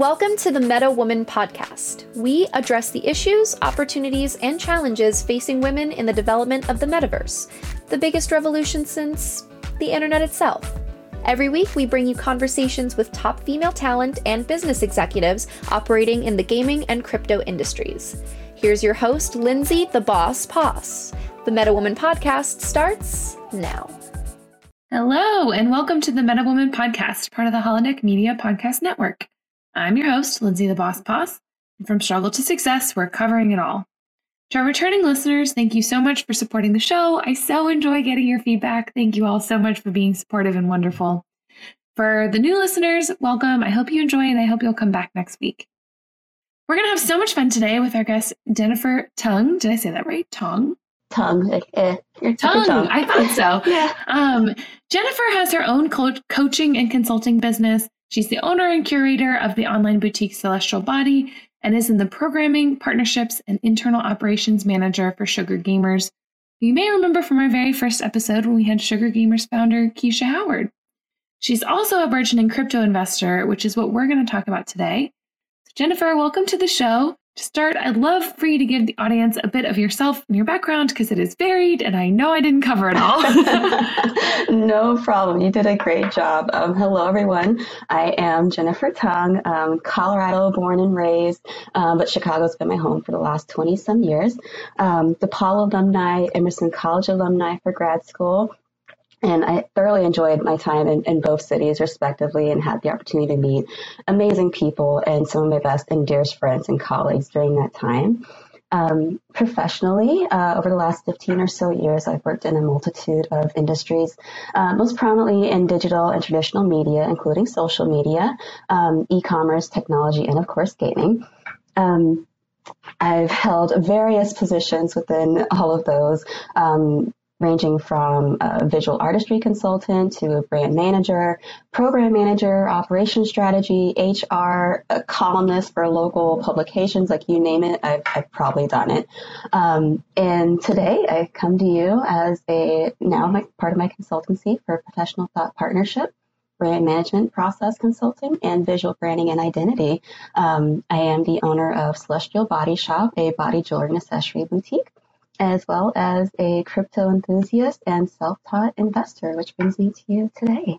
Welcome to the Meta Woman podcast. We address the issues, opportunities, and challenges facing women in the development of the metaverse, the biggest revolution since the internet itself. Every week, we bring you conversations with top female talent and business executives operating in the gaming and crypto industries. Here's your host, Lindsay the Boss Poss. The Meta Woman podcast starts now. Hello, and welcome to the Meta Woman podcast, part of the Holodeck Media Podcast Network. I'm your host, Lindsay the Boss Poss, and from struggle to success, we're covering it all. To our returning listeners, thank you so much for supporting the show. I so enjoy getting your feedback. Thank you all so much for being supportive and wonderful. For the new listeners, welcome. I hope you enjoy and I hope you'll come back next week. We're going to have so much fun today with our guest, Jennifer Tonge. Did I say that right? Tung? tongue. eh, tongue. tongue. I thought so. yeah. Um, Jennifer has her own co- coaching and consulting business. She's the owner and curator of the online boutique Celestial Body and is in the programming, partnerships, and internal operations manager for Sugar Gamers. You may remember from our very first episode when we had Sugar Gamers founder Keisha Howard. She's also a burgeoning crypto investor, which is what we're going to talk about today. Jennifer, welcome to the show to start, I'd love for you to give the audience a bit of yourself and your background because it is varied and I know I didn't cover it all. no problem. You did a great job. Um, hello, everyone. I am Jennifer Tonge, um, Colorado born and raised, um, but Chicago's been my home for the last 20 some years. Um, DePaul alumni, Emerson College alumni for grad school. And I thoroughly enjoyed my time in, in, both cities, respectively, and had the opportunity to meet amazing people and some of my best and dearest friends and colleagues during that time. Um, professionally, uh, over the last 15 or so years, I've worked in a multitude of industries, uh, most prominently in digital and traditional media, including social media, um, e commerce, technology, and of course, gaming. Um, I've held various positions within all of those, um, ranging from a visual artistry consultant to a brand manager, program manager, operation strategy, HR, a columnist for local publications, like you name it, I've, I've probably done it. Um, and today I come to you as a now my, part of my consultancy for professional thought partnership brand management process consulting and visual branding and identity. Um, I am the owner of Celestial Body Shop, a body jewelry and accessory boutique as well as a crypto enthusiast and self taught investor, which brings me to you today.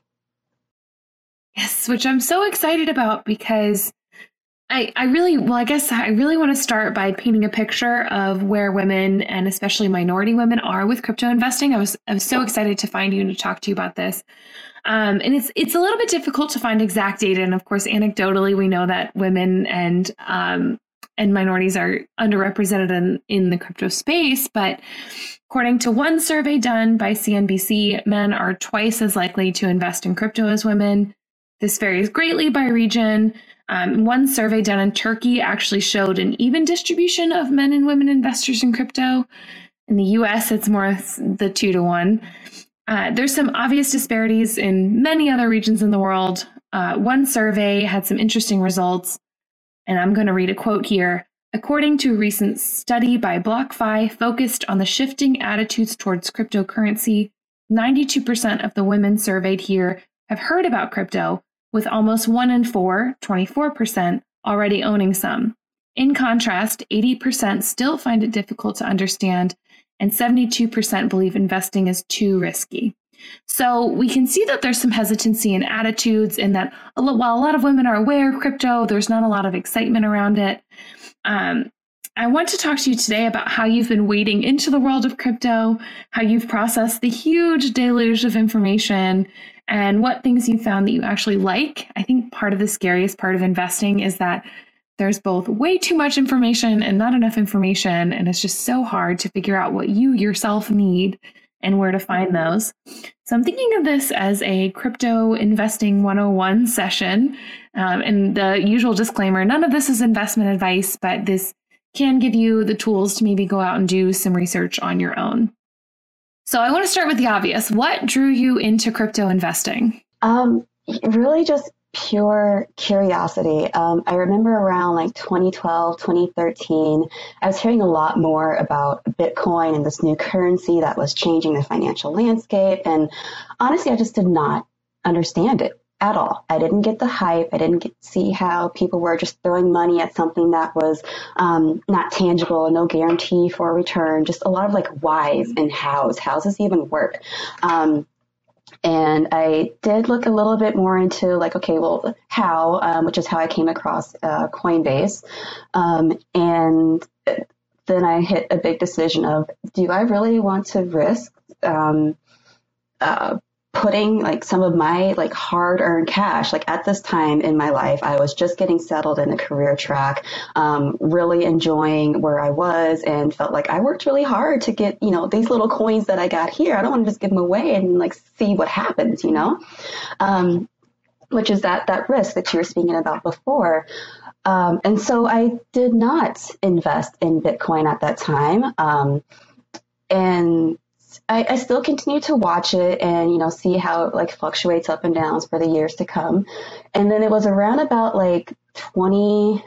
Yes, which I'm so excited about because I, I really, well, I guess I really want to start by painting a picture of where women and especially minority women are with crypto investing. I was, I was so excited to find you and to talk to you about this. Um, and it's it's a little bit difficult to find exact data, and of course, anecdotally, we know that women and um, and minorities are underrepresented in, in the crypto space. But according to one survey done by CNBC, men are twice as likely to invest in crypto as women. This varies greatly by region. Um, one survey done in Turkey actually showed an even distribution of men and women investors in crypto. In the US, it's more the two to one. Uh, there's some obvious disparities in many other regions in the world. Uh, one survey had some interesting results. And I'm going to read a quote here. According to a recent study by BlockFi focused on the shifting attitudes towards cryptocurrency, 92% of the women surveyed here have heard about crypto, with almost one in four, 24%, already owning some. In contrast, 80% still find it difficult to understand, and 72% believe investing is too risky. So we can see that there's some hesitancy in attitudes, and that while a lot of women are aware of crypto, there's not a lot of excitement around it. Um, I want to talk to you today about how you've been wading into the world of crypto, how you've processed the huge deluge of information, and what things you found that you actually like. I think part of the scariest part of investing is that there's both way too much information and not enough information, and it's just so hard to figure out what you yourself need and where to find those. So I'm thinking of this as a crypto investing 101 session. Um, and the usual disclaimer none of this is investment advice, but this can give you the tools to maybe go out and do some research on your own. So I want to start with the obvious. What drew you into crypto investing? Um, really just pure curiosity. Um, I remember around like 2012, 2013, I was hearing a lot more about Bitcoin and this new currency that was changing the financial landscape. And honestly, I just did not understand it. at all. I didn't get the hype. I didn't get, see how people were just throwing money at something that was um, not tangible, no guarantee for a return. Just a lot of like whys and hows. How does this even work? Um, and I did look a little bit more into like, okay, well, how, um, which is how I came across uh, Coinbase, um, and then I hit a big decision of, do I really want to risk um, uh, putting like some of my like hard earned cash like at this time in my life i was just getting settled in the career track um, really enjoying where i was and felt like i worked really hard to get you know these little coins that i got here. I don't want to just give them away and like see what happens you know? Um, which is that that risk that you were speaking about before. Um, and so i did not invest in bitcoin at that time um, and I, I, still continue to watch it and you know see how it like fluctuates up and downs for the years to come. And then it was around about like 20,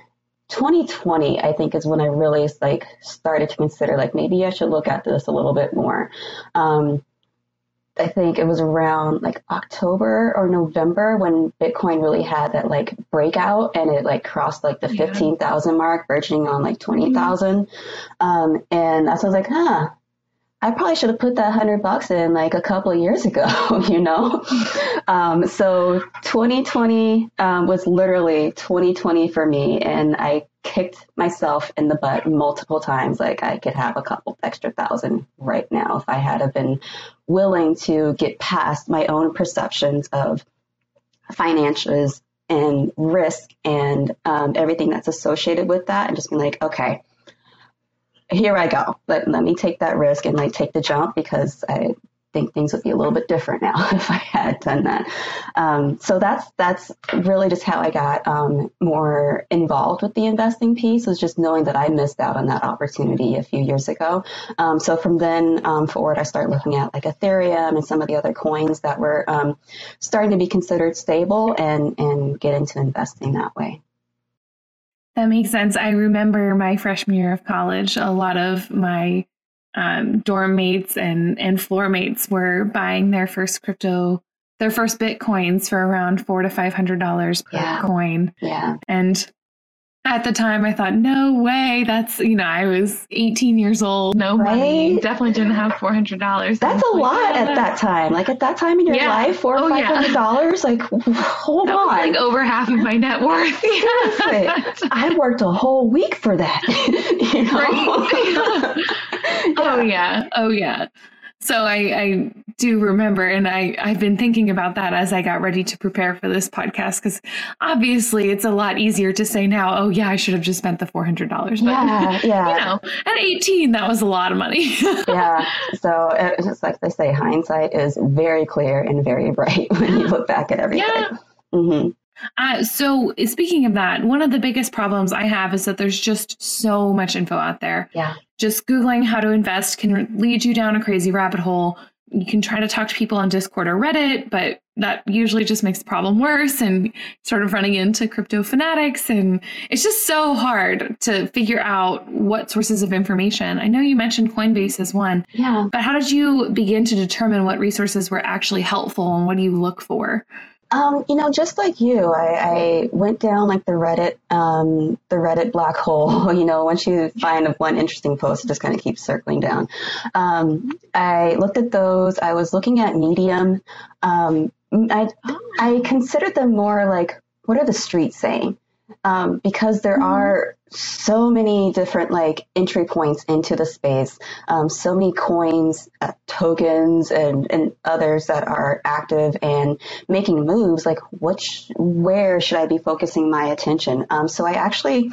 2020, I think is when I really like started to consider like maybe I should look at this a little bit more. Um, I think it was around like October or November when Bitcoin really had that like breakout and it like crossed like the yeah. 15,000 mark, verging on like 20,000. Mm-hmm. Um, and I was like, huh, I probably should have put that hundred bucks in like a couple years ago, you know? Um, so 2020 um, was literally 2020 for me, and I kicked myself in the butt multiple times. Like I could have a couple extra thousand right now if I had have been willing to get past my own perceptions of finances and risk and um, everything that's associated with that, and just be like, okay here I go. Let, let me take that risk and like take the jump because I think things would be a little bit different now if I had done that. Um, so that's that's really just how I got um, more involved with the investing piece was just knowing that I missed out on that opportunity a few years ago. Um, so from then um, forward, I started looking at like Ethereum and some of the other coins that were um, starting to be considered stable and and get into investing that way. That makes sense. I remember my freshman year of college, a lot of my um, dorm mates and, and floor mates were buying their first crypto, their first bitcoins for around four to five hundred dollars per yeah. coin. Yeah. And at the time, I thought, no way. That's, you know, I was 18 years old, no right? money. Definitely didn't have $400. That's a like, lot at that time. Like at that time in your yeah. life, four or oh, $500, yeah. like, hold that on. like over half of my net worth. I worked a whole week for that. you know? Right? yeah. Oh, yeah. Oh, yeah. So I, I do remember, and I, I've been thinking about that as I got ready to prepare for this podcast, because obviously it's a lot easier to say now, oh, yeah, I should have just spent the $400. But, yeah, yeah. you know, at 18, that was a lot of money. yeah. So it's like they say, hindsight is very clear and very bright when you look back at everything. Yeah. Mm-hmm. Uh, so speaking of that, one of the biggest problems I have is that there's just so much info out there. Yeah. Just Googling how to invest can lead you down a crazy rabbit hole. You can try to talk to people on Discord or Reddit, but that usually just makes the problem worse and sort of running into crypto fanatics. And it's just so hard to figure out what sources of information. I know you mentioned Coinbase as one. Yeah. But how did you begin to determine what resources were actually helpful and what do you look for? Um, you know, just like you, I, I went down like the Reddit, um, the Reddit black hole. You know, once you find one interesting post, it just kind of keeps circling down. Um, I looked at those. I was looking at Medium. Um, I I considered them more like what are the streets saying? Um, because there mm-hmm. are so many different like entry points into the space, um, so many coins, uh, tokens, and, and others that are active and making moves. Like, which, where should I be focusing my attention? Um, so I actually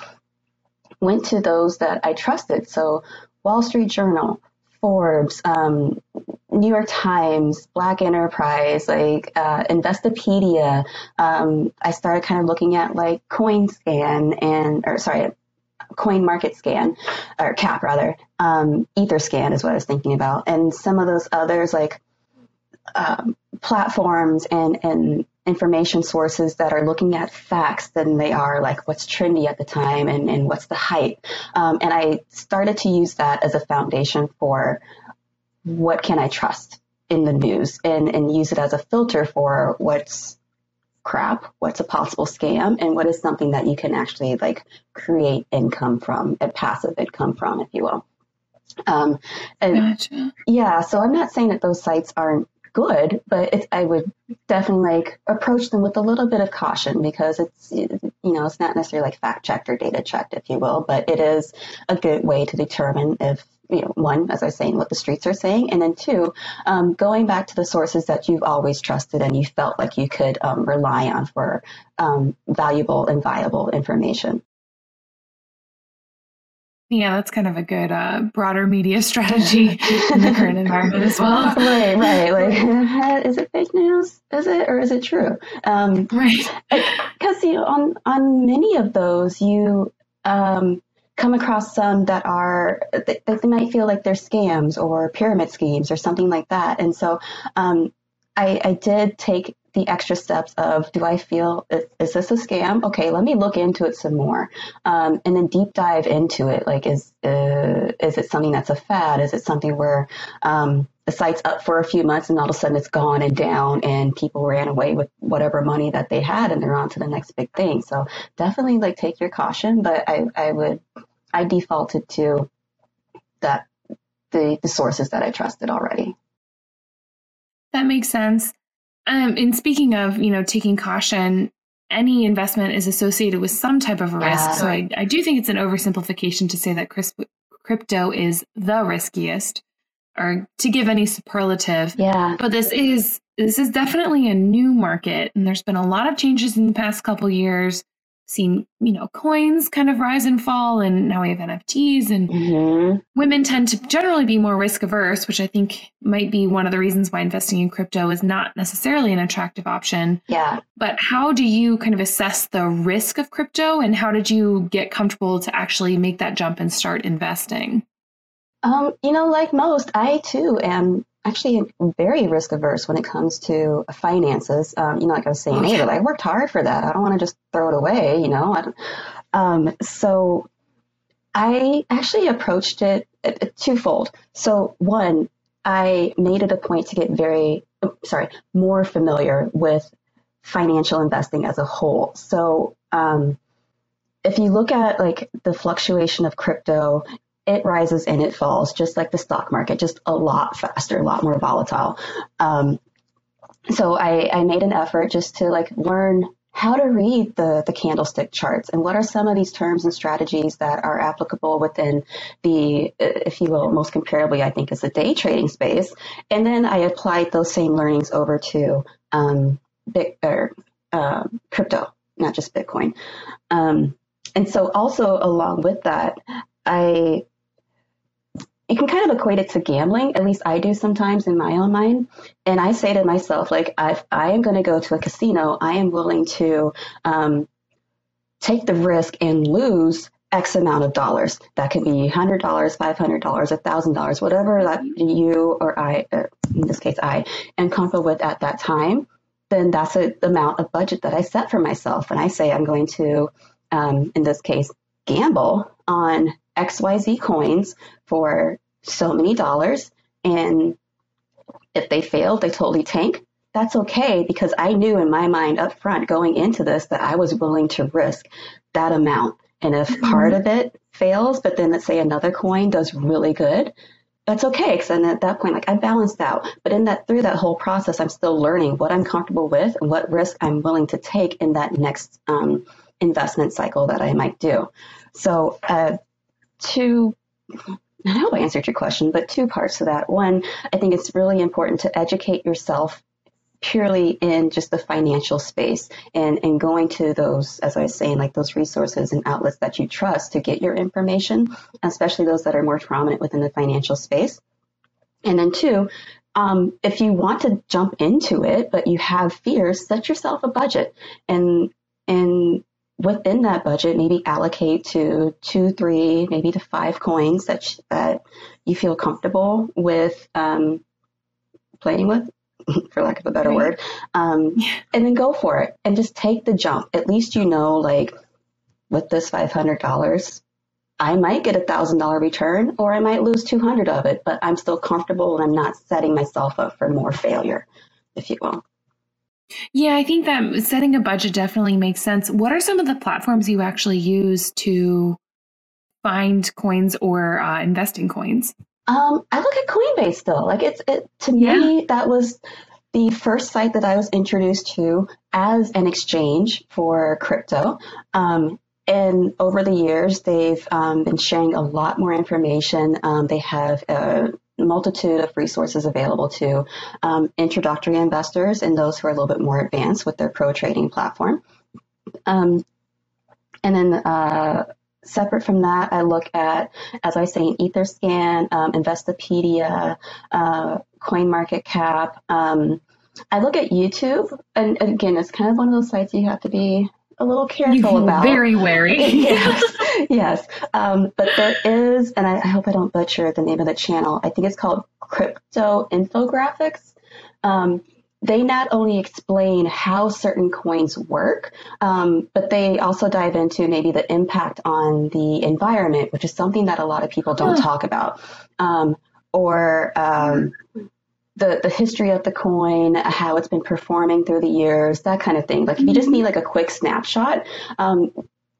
went to those that I trusted. So Wall Street Journal, Forbes, um, New York Times, Black Enterprise, like uh, Investopedia. Um, I started kind of looking at like CoinScan and, or sorry, Coin Market Scan, or Cap rather, um, Etherscan is what I was thinking about, and some of those others like um, platforms and and information sources that are looking at facts than they are like what's trendy at the time and, and what's the hype. Um, and I started to use that as a foundation for what can I trust in the news and, and use it as a filter for what's crap, what's a possible scam, and what is something that you can actually like create income from, a passive income from, if you will. Um, and gotcha. yeah, so I'm not saying that those sites aren't good, but it's I would definitely like approach them with a little bit of caution because it's you know it's not necessarily like fact checked or data checked, if you will, but it is a good way to determine if you know one, as I was saying, what the streets are saying, and then two, um, going back to the sources that you've always trusted and you felt like you could um, rely on for um, valuable and viable information. Yeah, that's kind of a good uh, broader media strategy in the current environment as well. Right, right. Like, is it fake news? Is it, or is it true? Um, right. Because you know, on on many of those, you um, come across some that are they, they, might feel like they're scams or pyramid schemes or something like that. And so, um, I, I did take the extra steps of do I feel is, is, this a scam? Okay, let me look into it some more, um, and then deep dive into it. Like, is uh, is it something that's a fad? Is it something where um, the site's up for a few months and all of a sudden it's gone and down, and people ran away with whatever money that they had, and they're on to the next big thing. So definitely like take your caution, but I I would I defaulted to that the the sources that I trusted already. That makes sense. Um, and speaking of, you know, taking caution, any investment is associated with some type of a risk. Yeah. So I, I do think it's an oversimplification to say that crypto is the riskiest or to give any superlative. Yeah. But this is this is definitely a new market and there's been a lot of changes in the past couple years seen, you know, coins kind of rise and fall, and now we have NFTs. And mm-hmm. women tend to generally be more risk averse, which I think might be one of the reasons why investing in crypto is not necessarily an attractive option. Yeah. But how do you kind of assess the risk of crypto, and how did you get comfortable to actually make that jump and start investing? Um, you know, like most, I too am actually very risk averse when it comes to finances. Um, you know, like I was saying, hey, I worked hard for that. I don't want to just throw it away, you know. Um, so I actually approached it uh, uh, twofold. So one, I made it a point to get very, sorry, more familiar with financial investing as a whole. So um, if you look at like the fluctuation of crypto it rises and it falls, just like the stock market, just a lot faster, a lot more volatile. Um, so I, I made an effort just to like learn how to read the, the candlestick charts and what are some of these terms and strategies that are applicable within the, if you will, most comparably, I think, is the day trading space. And then I applied those same learnings over to um, big, or, uh, crypto, not just Bitcoin. Um, and so also along with that, I you can kind of equate it to gambling. At least I do sometimes in my own mind. And I say to myself, like, if I am going to go to a casino, I am willing to um, take the risk and lose X amount of dollars. That could be $100, $500, $1,000, whatever that you or I, uh, in this case, I am comfortable with at that time. Then that's the amount of budget that I set for myself. And I say I'm going to, um, in this case, gamble on XYZ coins for so many dollars. And if they fail, they totally tank. That's okay because I knew in my mind up front going into this that I was willing to risk that amount. And if mm-hmm. part of it fails, but then let's say another coin does really good, that's okay because then at that point like i balanced out but in that through that whole process i'm still learning what i'm comfortable with and what risk i'm willing to take in that next um, investment cycle that i might do so uh, two I hope I answered your question, but two parts to that. One, I think it's really important to educate yourself purely in just the financial space and, and going to those, as I was saying, like those resources and outlets that you trust to get your information, especially those that are more prominent within the financial space. And then two, um, if you want to jump into it, but you have fears, set yourself a budget and and within that budget, maybe allocate to two, three, maybe to five coins that that you feel comfortable with um, playing with, for lack of a better right. word, um, yeah. and then go for it and just take the jump. At least you know, like with this five hundred dollars, I might get a thousand dollar return, or I might lose two hundred of it, but I'm still comfortable and I'm not setting myself up for more failure, if you will. Yeah, I think that setting a budget definitely makes sense. What are some of the platforms you actually use to find coins or uh, invest in coins? Um, I look at Coinbase still. Like it's it to me that was the first site that I was introduced to as an exchange for crypto. Um, and over the years, they've um, been sharing a lot more information. Um, they have a multitude of resources available to um, introductory investors and those who are a little bit more advanced with their pro trading platform. Um, and then uh, separate from that, I look at, as I say, Etherscan, um, Investopedia, uh, CoinMarketCap. Um, I look at YouTube, and again, it's kind of one of those sites you have to be a little careful about. Very wary. yes, yes. Um, but there is, and I, I, hope I don't butcher the name of the channel. I think it's called Crypto Infographics. Um, they not only explain how certain coins work, um, but they also dive into maybe the impact on the environment, which is something that a lot of people don't huh. talk about. Um, or um, the, the history of the coin, how it's been performing through the years, that kind of thing. Like if you just need like a quick snapshot, um,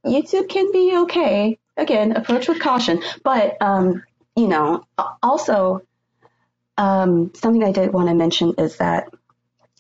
YouTube can be okay. Again, approach with caution, but um, you know, also um, something I did want to mention is that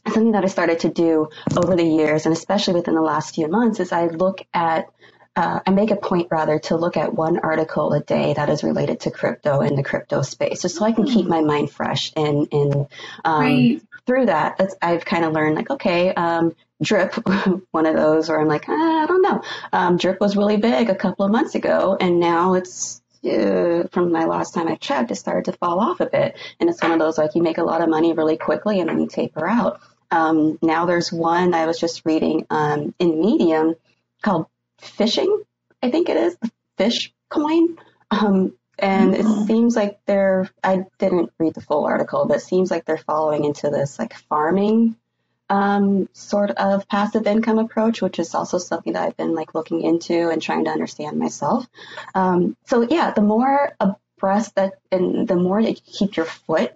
something that I started to do over the years, and especially within the last few months, is I look at uh, I make a point rather to look at one article a day that is related to crypto in the crypto space, just so I can keep my mind fresh. And, and um, right. through that, I've kind of learned like, okay, um, Drip, one of those where I'm like, ah, I don't know. Um, Drip was really big a couple of months ago, and now it's uh, from my last time I checked, it started to fall off a bit. And it's one of those like you make a lot of money really quickly and then you taper out. Um, now there's one I was just reading um, in Medium called fishing, I think it is, the fish coin. Um, and it mm-hmm. seems like they're, I didn't read the full article, but it seems like they're following into this like farming um, sort of passive income approach, which is also something that I've been like looking into and trying to understand myself. Um, so yeah, the more abreast that, and the more that you keep your foot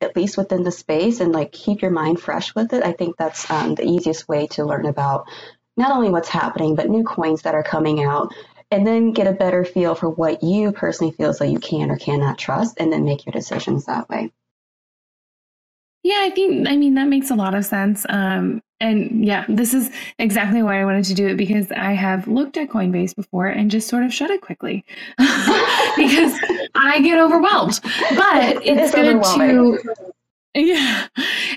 at least within the space and like keep your mind fresh with it, I think that's um, the easiest way to learn about not only what's happening, but new coins that are coming out, and then get a better feel for what you personally feel as though you can or cannot trust, and then make your decisions that way. Yeah, I think, I mean, that makes a lot of sense. Um, and yeah, this is exactly why I wanted to do it because I have looked at Coinbase before and just sort of shut it quickly because I get overwhelmed. But it's, it's good to yeah.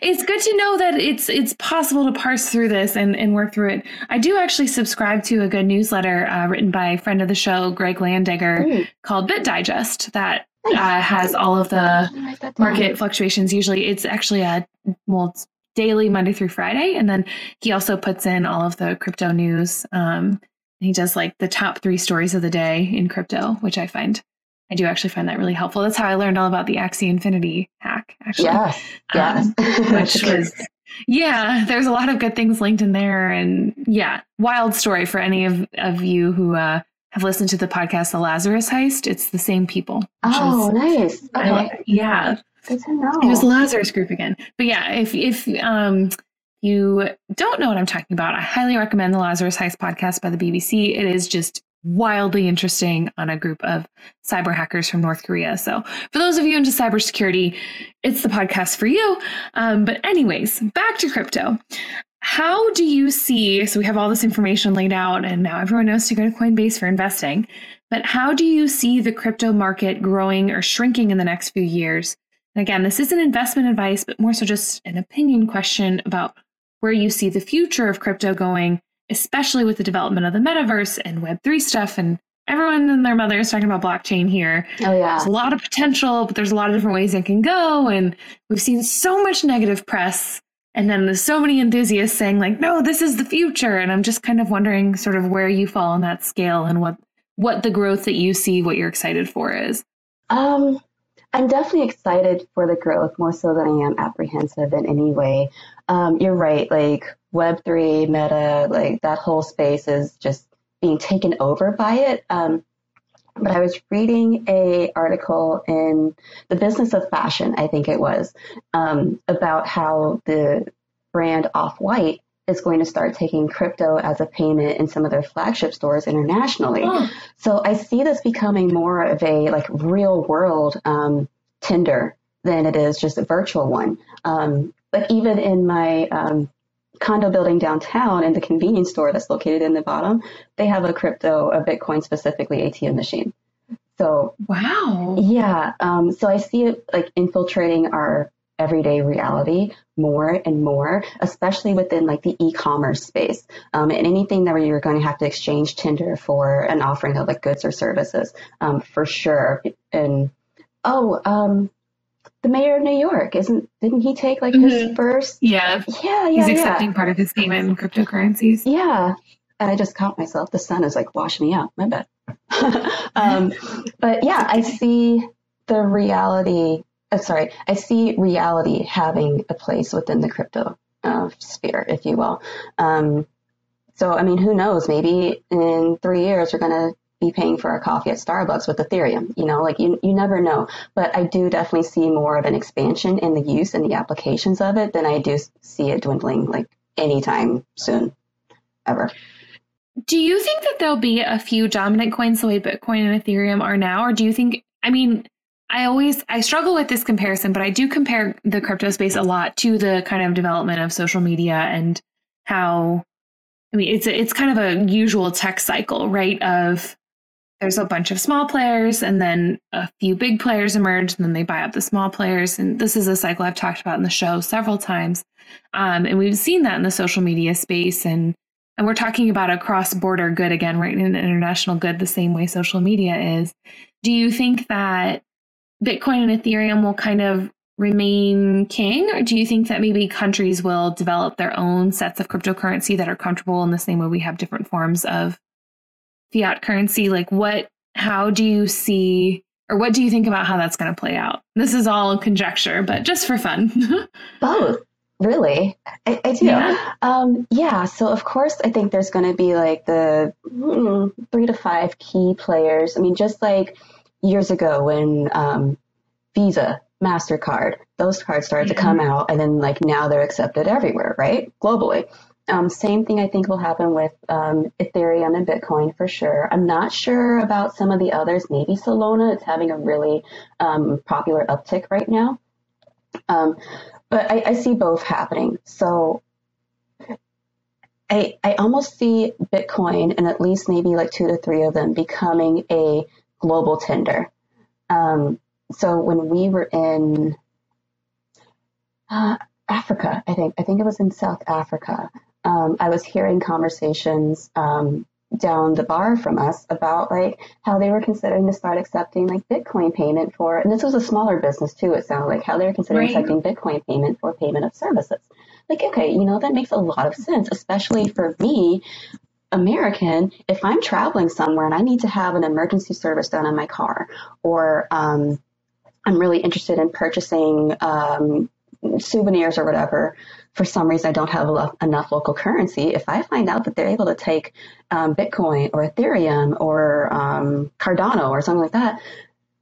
It's good to know that it's it's possible to parse through this and, and work through it. I do actually subscribe to a good newsletter uh, written by a friend of the show, Greg Landegger, mm. called Bit Digest that uh, has all of the market fluctuations. Usually it's actually a well, it's daily Monday through Friday. And then he also puts in all of the crypto news. Um, he does like the top three stories of the day in crypto, which I find I do actually find that really helpful. That's how I learned all about the Axie Infinity hack, actually. Yeah. Yes. Um, which was, yeah, there's a lot of good things linked in there. And yeah, wild story for any of, of you who uh, have listened to the podcast, The Lazarus Heist. It's the same people. Oh, is, nice. Okay. Uh, yeah. Good to know. It was Lazarus Group again. But yeah, if, if, um, you don't know what I'm talking about, I highly recommend the Lazarus Heist podcast by the BBC. It is just wildly interesting on a group of cyber hackers from North Korea. So, for those of you into cybersecurity, it's the podcast for you. Um, but, anyways, back to crypto. How do you see? So, we have all this information laid out, and now everyone knows to go to Coinbase for investing. But, how do you see the crypto market growing or shrinking in the next few years? And again, this isn't investment advice, but more so just an opinion question about where you see the future of crypto going especially with the development of the metaverse and Web3 stuff. And everyone and their mother is talking about blockchain here. Oh, yeah. There's a lot of potential, but there's a lot of different ways it can go. And we've seen so much negative press. And then there's so many enthusiasts saying, like, no, this is the future. And I'm just kind of wondering sort of where you fall on that scale and what what the growth that you see, what you're excited for is. Um, I'm definitely excited for the growth more so than I am apprehensive in any way. Um, you're right. Like Web3, Meta, like that whole space is just being taken over by it. Um, but I was reading a article in the Business of Fashion, I think it was, um, about how the brand Off White is going to start taking crypto as a payment in some of their flagship stores internationally. Oh. So I see this becoming more of a like real world um, tender than it is just a virtual one. Um, but even in my um, condo building downtown in the convenience store that's located in the bottom, they have a crypto, a Bitcoin specifically ATM machine. So wow, yeah. Um, so I see it like infiltrating our everyday reality more and more, especially within like the e-commerce space. Um, and anything that where you're going to have to exchange tender for an offering of like goods or services, um, for sure. And oh, um, the mayor of New York isn't? Didn't he take like his mm-hmm. first? Yeah, yeah, yeah. He's accepting part of his payment in cryptocurrencies. Yeah, and I just caught myself. The sun is like washing me out. My bad. um, but yeah, I see the reality uh, sorry, I see reality having a place within the crypto uh, sphere, if you will. Um, so, I mean, who knows? Maybe in three years we're going to be paying for a coffee at Starbucks with Ethereum. You know, like you, you never know. But I do definitely see more of an expansion in the use and the applications of it than I do see it dwindling like anytime soon, ever. Do you think that there'll be a few dominant coins the way Bitcoin and Ethereum are now? Or do you think, I mean, I always I struggle with this comparison, but I do compare the crypto space a lot to the kind of development of social media and how I mean it's it's kind of a usual tech cycle, right? Of there's a bunch of small players and then a few big players emerge and then they buy up the small players and this is a cycle I've talked about in the show several times. Um, and we've seen that in the social media space and and we're talking about a cross-border good again, right? An international good the same way social media is. Do you think that Bitcoin and Ethereum will kind of remain king? Or do you think that maybe countries will develop their own sets of cryptocurrency that are comfortable in the same way we have different forms of fiat currency? Like, what, how do you see, or what do you think about how that's going to play out? This is all conjecture, but just for fun. Both. Really, I, I do. Yeah. Um, yeah. So of course, I think there's going to be like the mm, three to five key players. I mean, just like years ago when um, Visa, MasterCard, those cards started mm-hmm. to come out, and then like now they're accepted everywhere, right? Globally. Um, same thing I think will happen with um, Ethereum and Bitcoin for sure. I'm not sure about some of the others. Maybe Solana. It's having a really um, popular uptick right now. Um, but I, I, see both happening. So I, I almost see Bitcoin and at least maybe like two to three of them becoming a global tender. Um, so when we were in uh, Africa, I think I think it was in South Africa, um, I was hearing conversations um, down the bar from us about like how they were considering to start accepting like Bitcoin payment for, and this was a smaller business too. It sounded like how they were considering right. accepting Bitcoin payment for payment of services. Like, okay, you know that makes a lot of sense, especially for me American, if I'm traveling somewhere and I need to have an emergency service done on my car, or um, I'm really interested in purchasing um, souvenirs or whatever, for some reason I don't have enough local currency, if I find out that they're able to take um, Bitcoin or Ethereum or um, Cardano or something like that,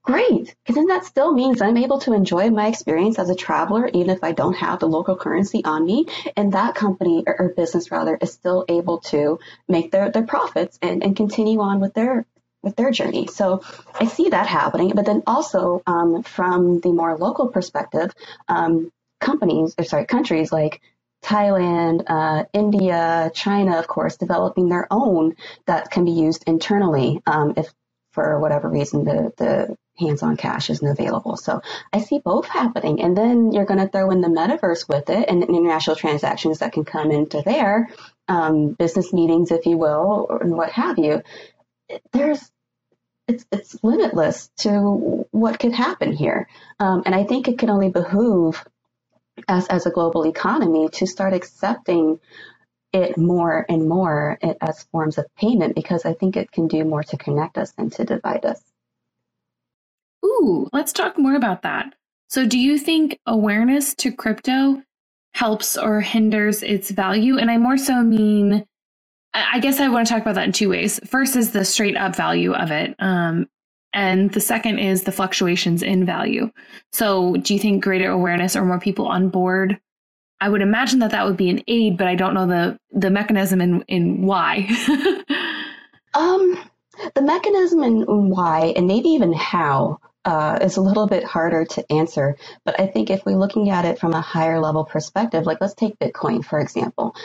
Great, because then that still means I'm able to enjoy my experience as a traveler, even if I don't have the local currency on me. And that company or, or business rather is still able to make their, their profits and, and continue on with their with their journey. So I see that happening. But then also um, from the more local perspective, um, companies or sorry countries like Thailand, uh, India, China, of course, developing their own that can be used internally um, if for whatever reason the, the hands-on cash isn't available. So I see both happening. And then you're going to throw in the metaverse with it and international transactions that can come into there, um, business meetings, if you will, or, and what have you. There's it's it's limitless to what could happen here, um, and I think it can only behoove as as a global economy to start accepting it more and more as forms of payment because I think it can do more to connect us than to divide us. Ooh, let's talk more about that. So, do you think awareness to crypto helps or hinders its value? And I more so mean, I guess I want to talk about that in two ways. First is the straight up value of it. Um, and the second is the fluctuations in value. So, do you think greater awareness or more people on board I would imagine that that would be an aid, but I don't know the the mechanism in in why. um, the mechanism and why, and maybe even how, uh, is a little bit harder to answer. But I think if we're looking at it from a higher level perspective, like let's take Bitcoin for example,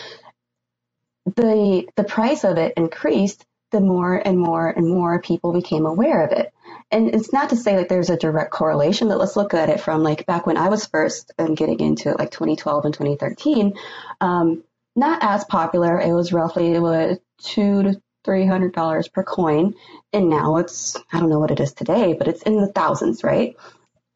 the the price of it increased the more and more and more people became aware of it. And it's not to say like there's a direct correlation, but let's look at it from like back when I was first um, getting into it, like 2012 and 2013. Um, not as popular. It was roughly was two to three hundred dollars per coin, and now it's I don't know what it is today, but it's in the thousands, right?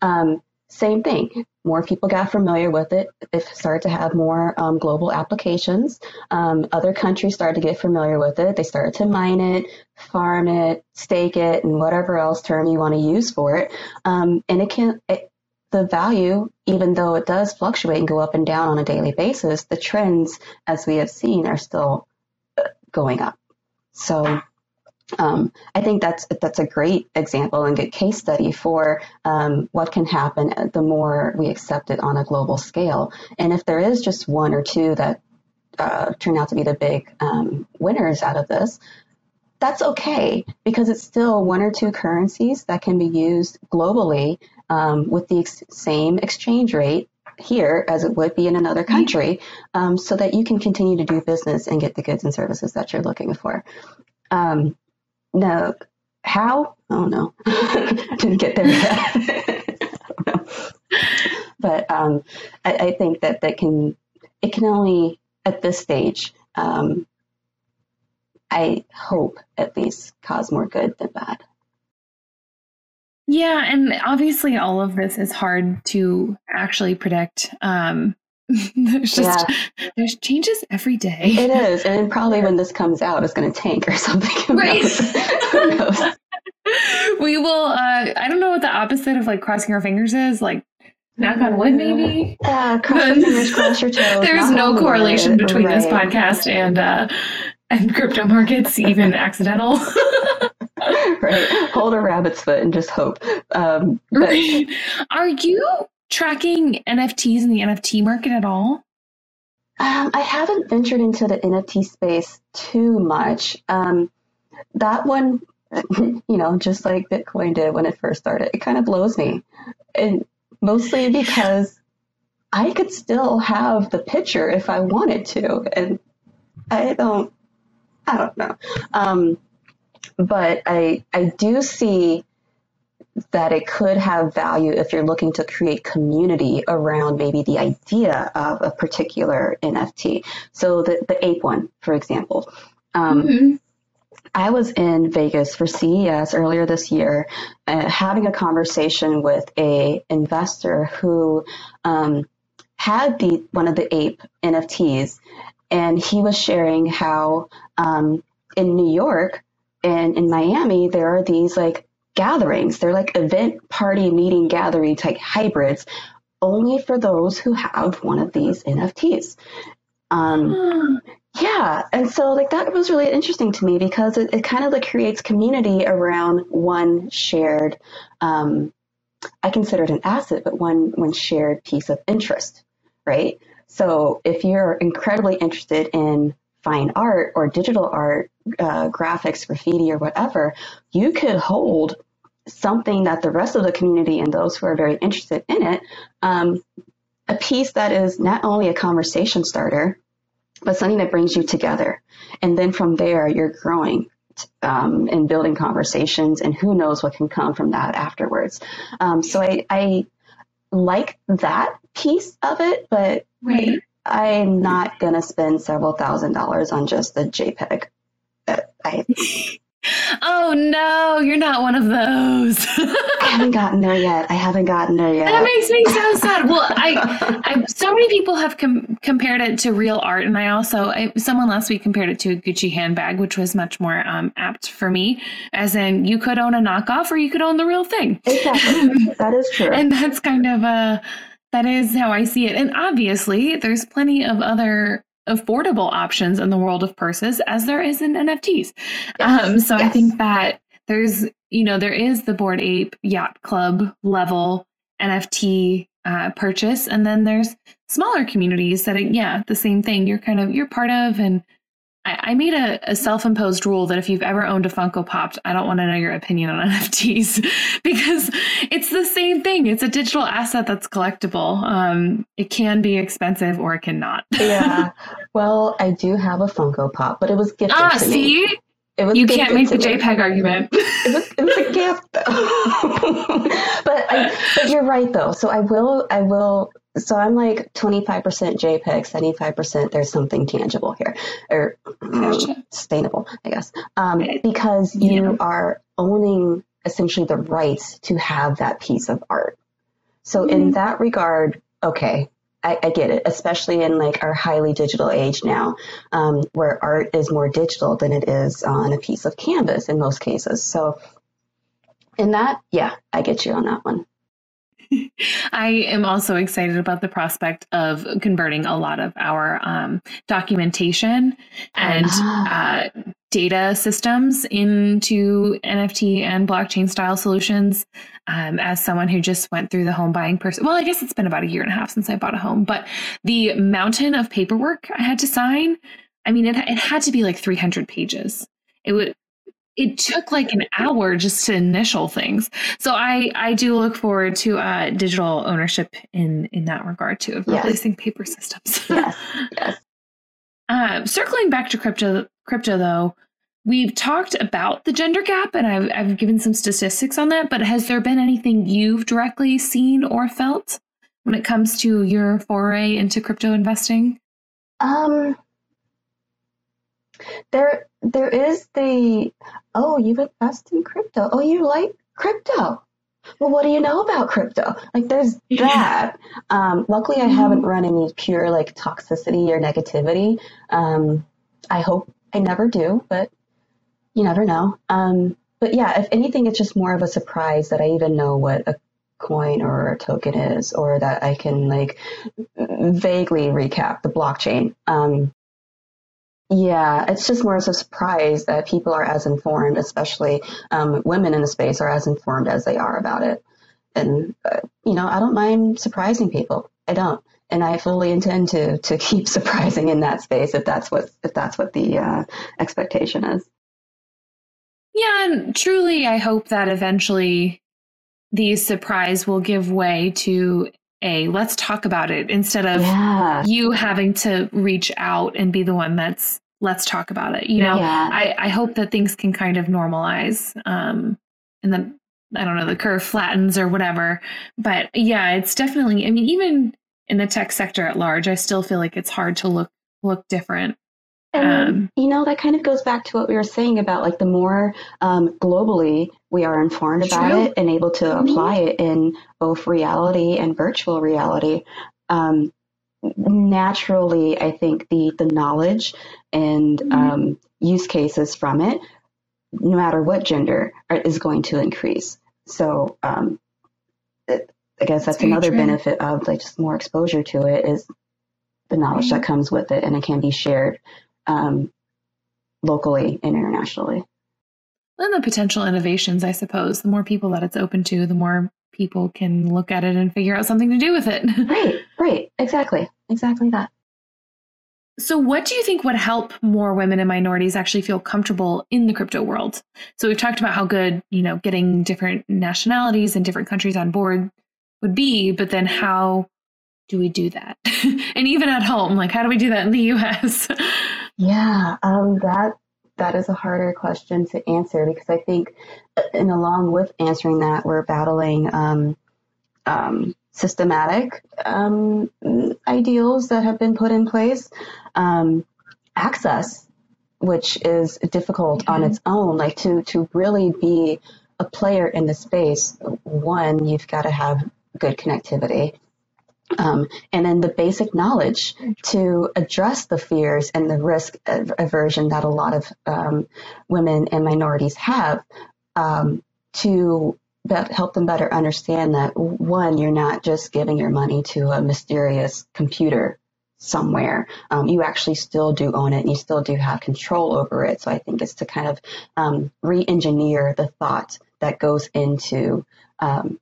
Um, same thing. More people got familiar with it. It started to have more um, global applications. Um, other countries started to get familiar with it. They started to mine it, farm it, stake it, and whatever else term you want to use for it. Um, and it can, it, the value, even though it does fluctuate and go up and down on a daily basis, the trends, as we have seen, are still uh, going up. So um, I think that's that's a great example and good case study for um, what can happen the more we accept it on a global scale. And if there is just one or two that uh, turn out to be the big um, winners out of this, that's okay because it's still one or two currencies that can be used globally um, with the ex- same exchange rate here as it would be in another country um, so that you can continue to do business and get the goods and services that you're looking for. Um, no, how? Oh no, didn't get there yet. but um, I, I, think that that can it can only at this stage. Um, I hope at least cause more good than bad. Yeah, and obviously all of this is hard to actually predict. Um, there's just yeah. there's changes every day. It is, and probably when this comes out, it's going to tank or something. Right. Who knows? we will. Uh, I don't know what the opposite of like crossing our fingers is. Like knock on wood, maybe. Yeah, cross your fingers, cross your toes. There's no correlation wood. between right. this podcast and uh, and crypto markets, even accidental. right. Hold a rabbit's foot and just hope. Um, but, right. Are you tracking NFTs in the NFT market at all? Um, I haven't ventured into the NFT space too much. Um, that one, you know, just like Bitcoin did when it first started, it kind of blows me. And mostly because I could still have the picture if I wanted to. And I don't, I don't know. Um, but I, I do see that it could have value if you're looking to create community around maybe the idea of a particular NFT. So the, the ape one, for example. Um, mm-hmm. I was in Vegas for CES earlier this year, uh, having a conversation with a investor who um, had the one of the ape NFTs, and he was sharing how um, in New York and in Miami there are these like gatherings. They're like event party meeting gathering type hybrids only for those who have one of these NFTs. Um, yeah, and so like that was really interesting to me because it, it kind of like creates community around one shared. Um, I consider it an asset, but one one shared piece of interest, right? So if you're incredibly interested in fine art or digital art, uh, graphics, graffiti, or whatever, you could hold something that the rest of the community and those who are very interested in it, um, a piece that is not only a conversation starter, but something that brings you together. And then from there, you're growing um, and building conversations, and who knows what can come from that afterwards. Um, so I, I like that piece of it, but right. I'm not going to spend several thousand dollars on just a JPEG. I, Oh no, you're not one of those. I haven't gotten there yet. I haven't gotten there yet. That makes me so sad. Well, I, I so many people have com- compared it to real art, and I also I, someone last week compared it to a Gucci handbag, which was much more um, apt for me. As in, you could own a knockoff, or you could own the real thing. Exactly, that is true. and that's kind of a that is how I see it. And obviously, there's plenty of other affordable options in the world of purses as there is in NFTs. Yes. Um, so yes. I think that there's, you know, there is the Bored Ape Yacht Club level NFT uh, purchase, and then there's smaller communities that, yeah, the same thing. You're kind of you're part of, and I, I made a, a, self-imposed rule that if you've ever owned a Funko Pop, I don't want to know your opinion on NFTs because it's the same thing. It's a digital asset that's collectible. Um, it can be expensive or it cannot. yeah. Well, I do have a Funko Pop, but it was gifted ah, to see? me. It was you can't make the JPEG me. argument. it, was, it was a gift, but I, but you're right though. So I will I will so I'm like 25% JPEG, 75% there's something tangible here or gotcha. sustainable, I guess. Um, because you yeah. are owning essentially the rights to have that piece of art. So mm-hmm. in that regard, okay, I, I, get it, especially in like our highly digital age now, um, where art is more digital than it is on a piece of canvas in most cases. So in that, yeah, I get you on that one. I am also excited about the prospect of converting a lot of our um, documentation and uh, data systems into NFT and blockchain style solutions. Um, as someone who just went through the home buying person, well, I guess it's been about a year and a half since I bought a home, but the mountain of paperwork I had to sign, I mean, it, it had to be like 300 pages. It would it took like an hour just to initial things. So I I do look forward to uh, digital ownership in in that regard too of yes. replacing paper systems. yes. Yes. Uh, circling back to crypto crypto though, we've talked about the gender gap and I've I've given some statistics on that. But has there been anything you've directly seen or felt when it comes to your foray into crypto investing? Um, there there is the oh you've invested in crypto. Oh you like crypto. Well what do you know about crypto? Like there's that. Um, luckily i haven't mm-hmm. run any pure like toxicity or negativity. Um, i hope i never do but you never know. Um, but yeah if anything it's just more of a surprise that i even know what a coin or a token is or that i can like vaguely recap the blockchain. Um, yeah, it's just more as a surprise that people are as informed, especially um, women in the space are as informed as they are about it. And, uh, you know, I don't mind surprising people. I don't. And I fully intend to, to keep surprising in that space if that's what, if that's what the uh, expectation is. Yeah, and truly, I hope that eventually these surprise will give way to a let's talk about it instead of yeah. you having to reach out and be the one that's let's talk about it. You know, yeah. I, I hope that things can kind of normalize. Um, and then I don't know, the curve flattens or whatever. But yeah, it's definitely, I mean, even in the tech sector at large, I still feel like it's hard to look, look different. And, um, you know, that kind of goes back to what we were saying about like the more um, globally we are informed about true. it and able to mm-hmm. apply it in both reality and virtual reality. Um, naturally, I think the the knowledge and mm-hmm. um, use cases from it, no matter what gender, are, is going to increase. So um, it, I guess that's, that's another true. benefit of like just more exposure to it is the knowledge mm-hmm. that comes with it, and it can be shared um, locally and internationally. And the potential innovations, I suppose. The more people that it's open to, the more people can look at it and figure out something to do with it. right, right. Exactly. Exactly that. So, what do you think would help more women and minorities actually feel comfortable in the crypto world? So, we've talked about how good, you know, getting different nationalities and different countries on board would be, but then how do we do that? and even at home, like, how do we do that in the US? yeah, um, that that is a harder question to answer because I think, uh, and along with answering that, we're battling um, um, systematic um, ideals that have been put in place, um, access, which is difficult mm-hmm. on its own. Like to to really be a player in the space, one you've got to have good connectivity. Um, and then the basic knowledge to address the fears and the risk aversion that a lot of um, women and minorities have um, to help them better understand that one, you're not just giving your money to a mysterious computer somewhere. Um, you actually still do own it and you still do have control over it. So I think it's to kind of um, re-engineer the thought that goes into um,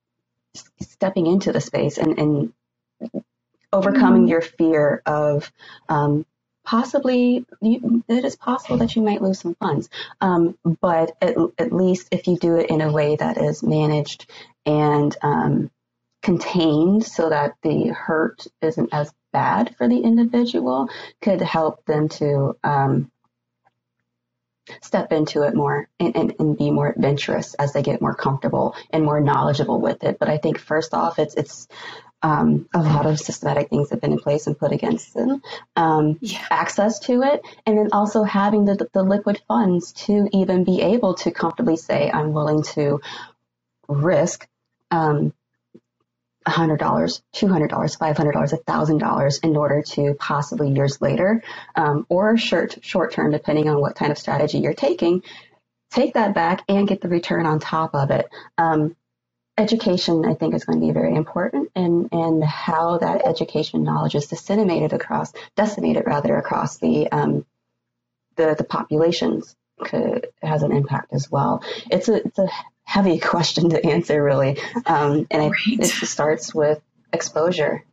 stepping into the space and, and overcoming mm-hmm. your fear of um, possibly you, it is possible that you might lose some funds um, but at, at, least if you do it in a way that is managed and um, contained so that the hurt isn't as bad for the individual could help them to um, step into it more and, and, and, be more adventurous as they get more comfortable and more knowledgeable with it. But I think first off, it's it's um, a lot of systematic things have been in place and put against them. Um, yeah. Access to it, and then also having the, the liquid funds to even be able to comfortably say, I'm willing to risk um, $100, $200, $500, $1,000 in order to possibly years later, um, or short, short term, depending on what kind of strategy you're taking, take that back and get the return on top of it. Um, education, I think, is going to be very important, and and how that education knowledge is disseminated across, decimated rather across the um, the the populations could, has an impact as well. It's a it's a heavy question to answer, really, um, and right. it starts with exposure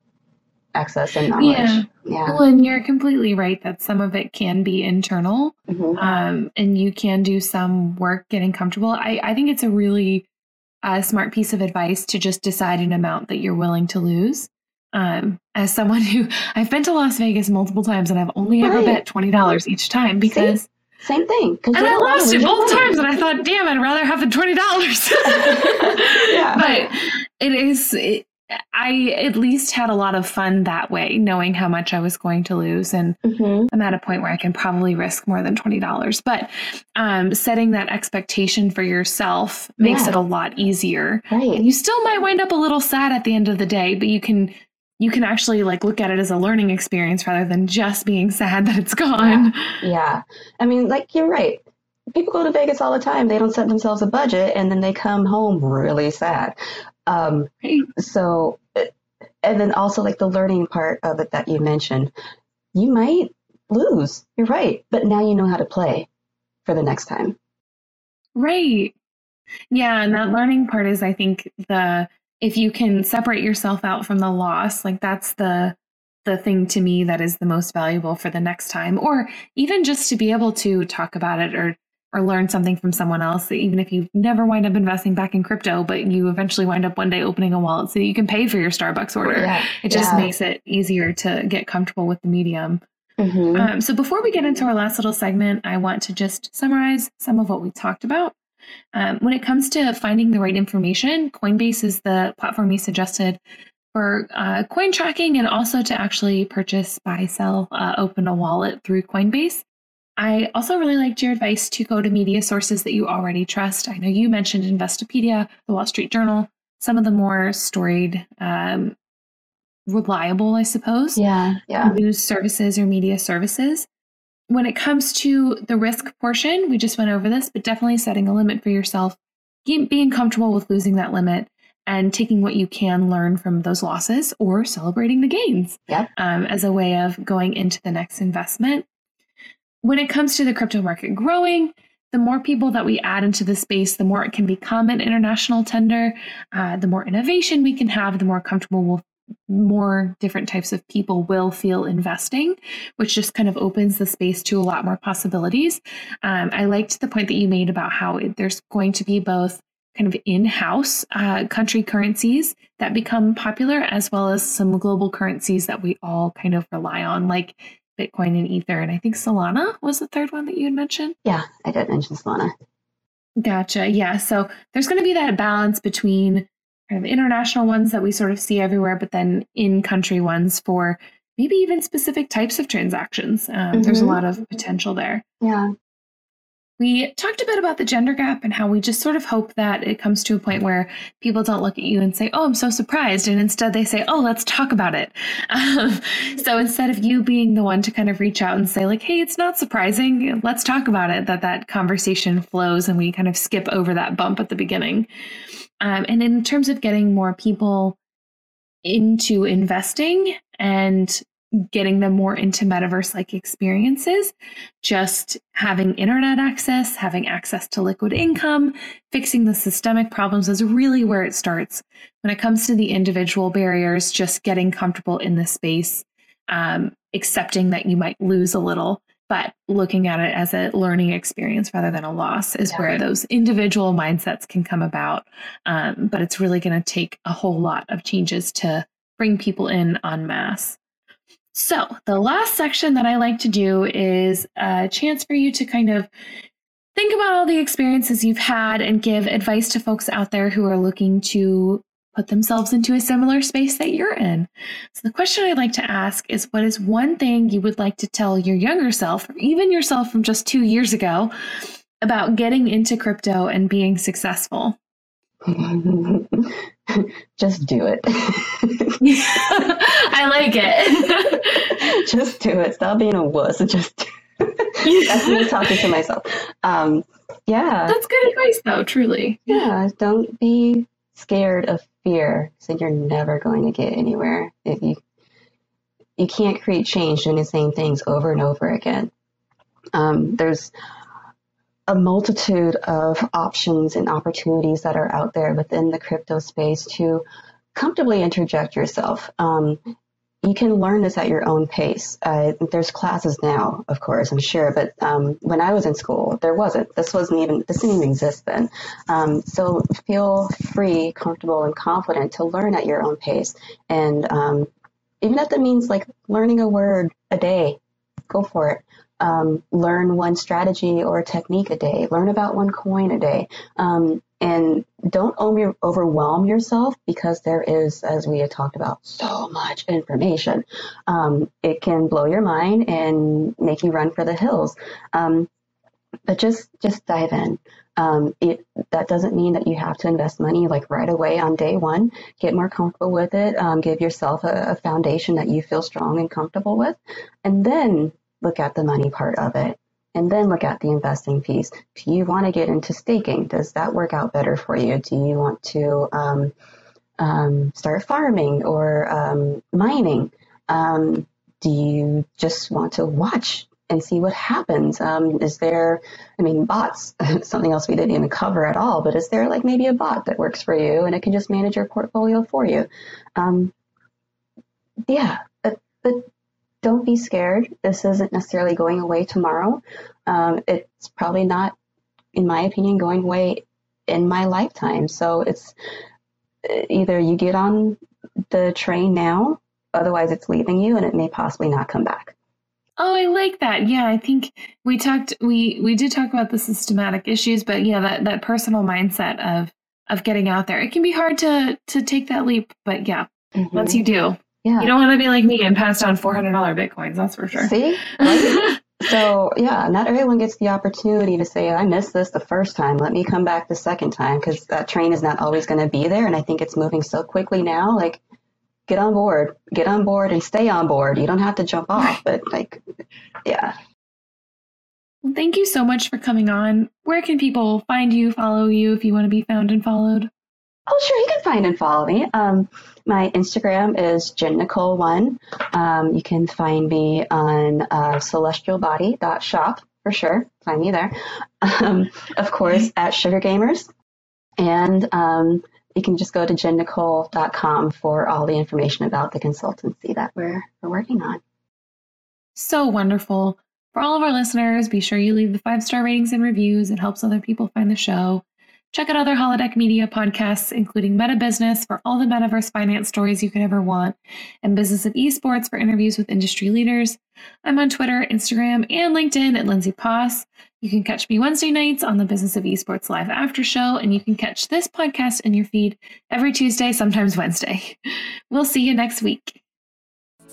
access and knowledge. Yeah. yeah. Well, and you're completely right that some of it can be internal, mm-hmm. um, and you can do some work getting comfortable. I, I think it's a really a smart piece of advice to just decide an amount that you're willing to lose. Um, as someone who I've been to Las Vegas multiple times and I've only right. ever bet twenty dollars each time because See? same thing. And I lost it both times, and I thought, damn, I'd rather have the twenty dollars. yeah. But it is. It, I at least had a lot of fun that way, knowing how much I was going to lose. And mm-hmm. I'm at a point where I can probably risk more than $20. But um, setting that expectation for yourself makes yeah. it a lot easier. Right. And you still might wind up a little sad at the end of the day, but you can you can actually like look at it as a learning experience rather than just being sad that it's gone. Yeah. yeah. I mean, like you're right. People go to Vegas all the time. They don't set themselves a budget and then they come home really sad. Um, so, and then also like the learning part of it that you mentioned, you might lose. You're right. But now you know how to play for the next time. Right. Yeah. And that learning part is, I think, the, if you can separate yourself out from the loss, like that's the, the thing to me that is the most valuable for the next time, or even just to be able to talk about it or or learn something from someone else, even if you never wind up investing back in crypto, but you eventually wind up one day opening a wallet so you can pay for your Starbucks order. Yeah, it just yeah. makes it easier to get comfortable with the medium. Mm-hmm. Um, so before we get into our last little segment, I want to just summarize some of what we talked about. Um, when it comes to finding the right information, Coinbase is the platform we suggested for uh, coin tracking and also to actually purchase, buy, sell, uh, open a wallet through Coinbase. I also really liked your advice to go to media sources that you already trust. I know you mentioned Investopedia, the Wall Street Journal, some of the more storied, um, reliable, I suppose. Yeah, yeah. News services or media services. When it comes to the risk portion, we just went over this, but definitely setting a limit for yourself, being comfortable with losing that limit, and taking what you can learn from those losses or celebrating the gains yep. um, as a way of going into the next investment when it comes to the crypto market growing, the more people that we add into the space, the more it can become an international tender. Uh, the more innovation we can have, the more comfortable we'll more different types of people will feel investing, which just kind of opens the space to a lot more possibilities. Um, I liked the point that you made about how there's going to be both kind of in-house uh, country currencies that become popular, as well as some global currencies that we all kind of rely on, like Bitcoin and Ether. And I think Solana was the third one that you had mentioned. Yeah, I did mention Solana. Gotcha. Yeah. So there's going to be that balance between kind of international ones that we sort of see everywhere, but then in country ones for maybe even specific types of transactions. Um, mm-hmm. There's a mm-hmm. lot of potential there. Yeah. We talked a bit about the gender gap and how we just sort of hope that it comes to a point where people don't look at you and say, Oh, I'm so surprised. And instead they say, Oh, let's talk about it. Um, so instead of you being the one to kind of reach out and say, like, Hey, it's not surprising, let's talk about it, that that conversation flows and we kind of skip over that bump at the beginning. Um, and in terms of getting more people into investing and getting them more into metaverse like experiences. Just having internet access, having access to liquid income, fixing the systemic problems is really where it starts. When it comes to the individual barriers, just getting comfortable in the space, um, accepting that you might lose a little, but looking at it as a learning experience rather than a loss is yeah. where those individual mindsets can come about. Um, but it's really going to take a whole lot of changes to bring people in en masse. So, the last section that I like to do is a chance for you to kind of think about all the experiences you've had and give advice to folks out there who are looking to put themselves into a similar space that you're in. So, the question I'd like to ask is what is one thing you would like to tell your younger self, or even yourself from just two years ago, about getting into crypto and being successful? just do it. I like it. just do it. Stop being a wuss just That's me talking to myself. Um, yeah. That's good advice, though, truly. Yeah. Don't be scared of fear, so you're never going to get anywhere. If you you can't create change doing the same things over and over again. Um, there's a multitude of options and opportunities that are out there within the crypto space to comfortably interject yourself. Um, you can learn this at your own pace. Uh, there's classes now, of course, I'm sure, but um, when I was in school, there wasn't. This wasn't even. This didn't even exist then. Um, so feel free, comfortable, and confident to learn at your own pace, and um, even if that means like learning a word a day, go for it um, learn one strategy or technique a day, learn about one coin a day. Um, and don't overwhelm yourself because there is, as we had talked about, so much information. Um, it can blow your mind and make you run for the hills. Um, but just just dive in. Um, it, that doesn't mean that you have to invest money like right away on day one. Get more comfortable with it. Um, give yourself a, a, foundation that you feel strong and comfortable with, and then look at the money part of it and then look at the investing piece. Do you want to get into staking? Does that work out better for you? Do you want to um, um, start farming or um, mining? Um, do you just want to watch and see what happens? Um, is there, I mean, bots, something else we didn't even cover at all, but is there like maybe a bot that works for you and it can just manage your portfolio for you? Um, yeah, but, but don't be scared. This isn't necessarily going away tomorrow. Um, it's probably not, in my opinion, going away in my lifetime. So it's uh, either you get on the train now, otherwise it's leaving you and it may possibly not come back. Oh, I like that. Yeah, I think we talked we we did talk about the systematic issues, but yeah, that that personal mindset of of getting out there. It can be hard to to take that leap, but yeah, mm-hmm. once you do, yeah. You don't want to be like me and pass down $400 bitcoins, that's for sure. See? so, yeah, not everyone gets the opportunity to say, I missed this the first time. Let me come back the second time because that train is not always going to be there. And I think it's moving so quickly now. Like, get on board, get on board and stay on board. You don't have to jump off, but like, yeah. Well, thank you so much for coming on. Where can people find you, follow you if you want to be found and followed? Oh, sure. You can find and follow me. Um, my Instagram is Jen Nicole One. Um, you can find me on uh, celestialbody.shop for sure. Find me there. Um, of course, at Sugar Gamers. And um, you can just go to jennicole.com for all the information about the consultancy that we're, we're working on. So wonderful. For all of our listeners, be sure you leave the five star ratings and reviews. It helps other people find the show. Check out other Holodeck Media podcasts, including Meta Business for all the metaverse finance stories you could ever want, and Business of Esports for interviews with industry leaders. I'm on Twitter, Instagram, and LinkedIn at Lindsay Poss. You can catch me Wednesday nights on the Business of Esports live after show, and you can catch this podcast in your feed every Tuesday, sometimes Wednesday. We'll see you next week.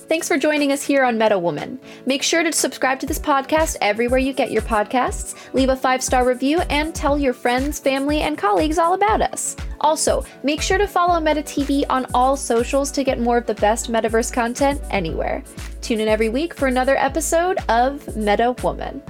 Thanks for joining us here on Meta Woman. Make sure to subscribe to this podcast everywhere you get your podcasts, leave a five star review, and tell your friends, family, and colleagues all about us. Also, make sure to follow Meta TV on all socials to get more of the best metaverse content anywhere. Tune in every week for another episode of Meta Woman.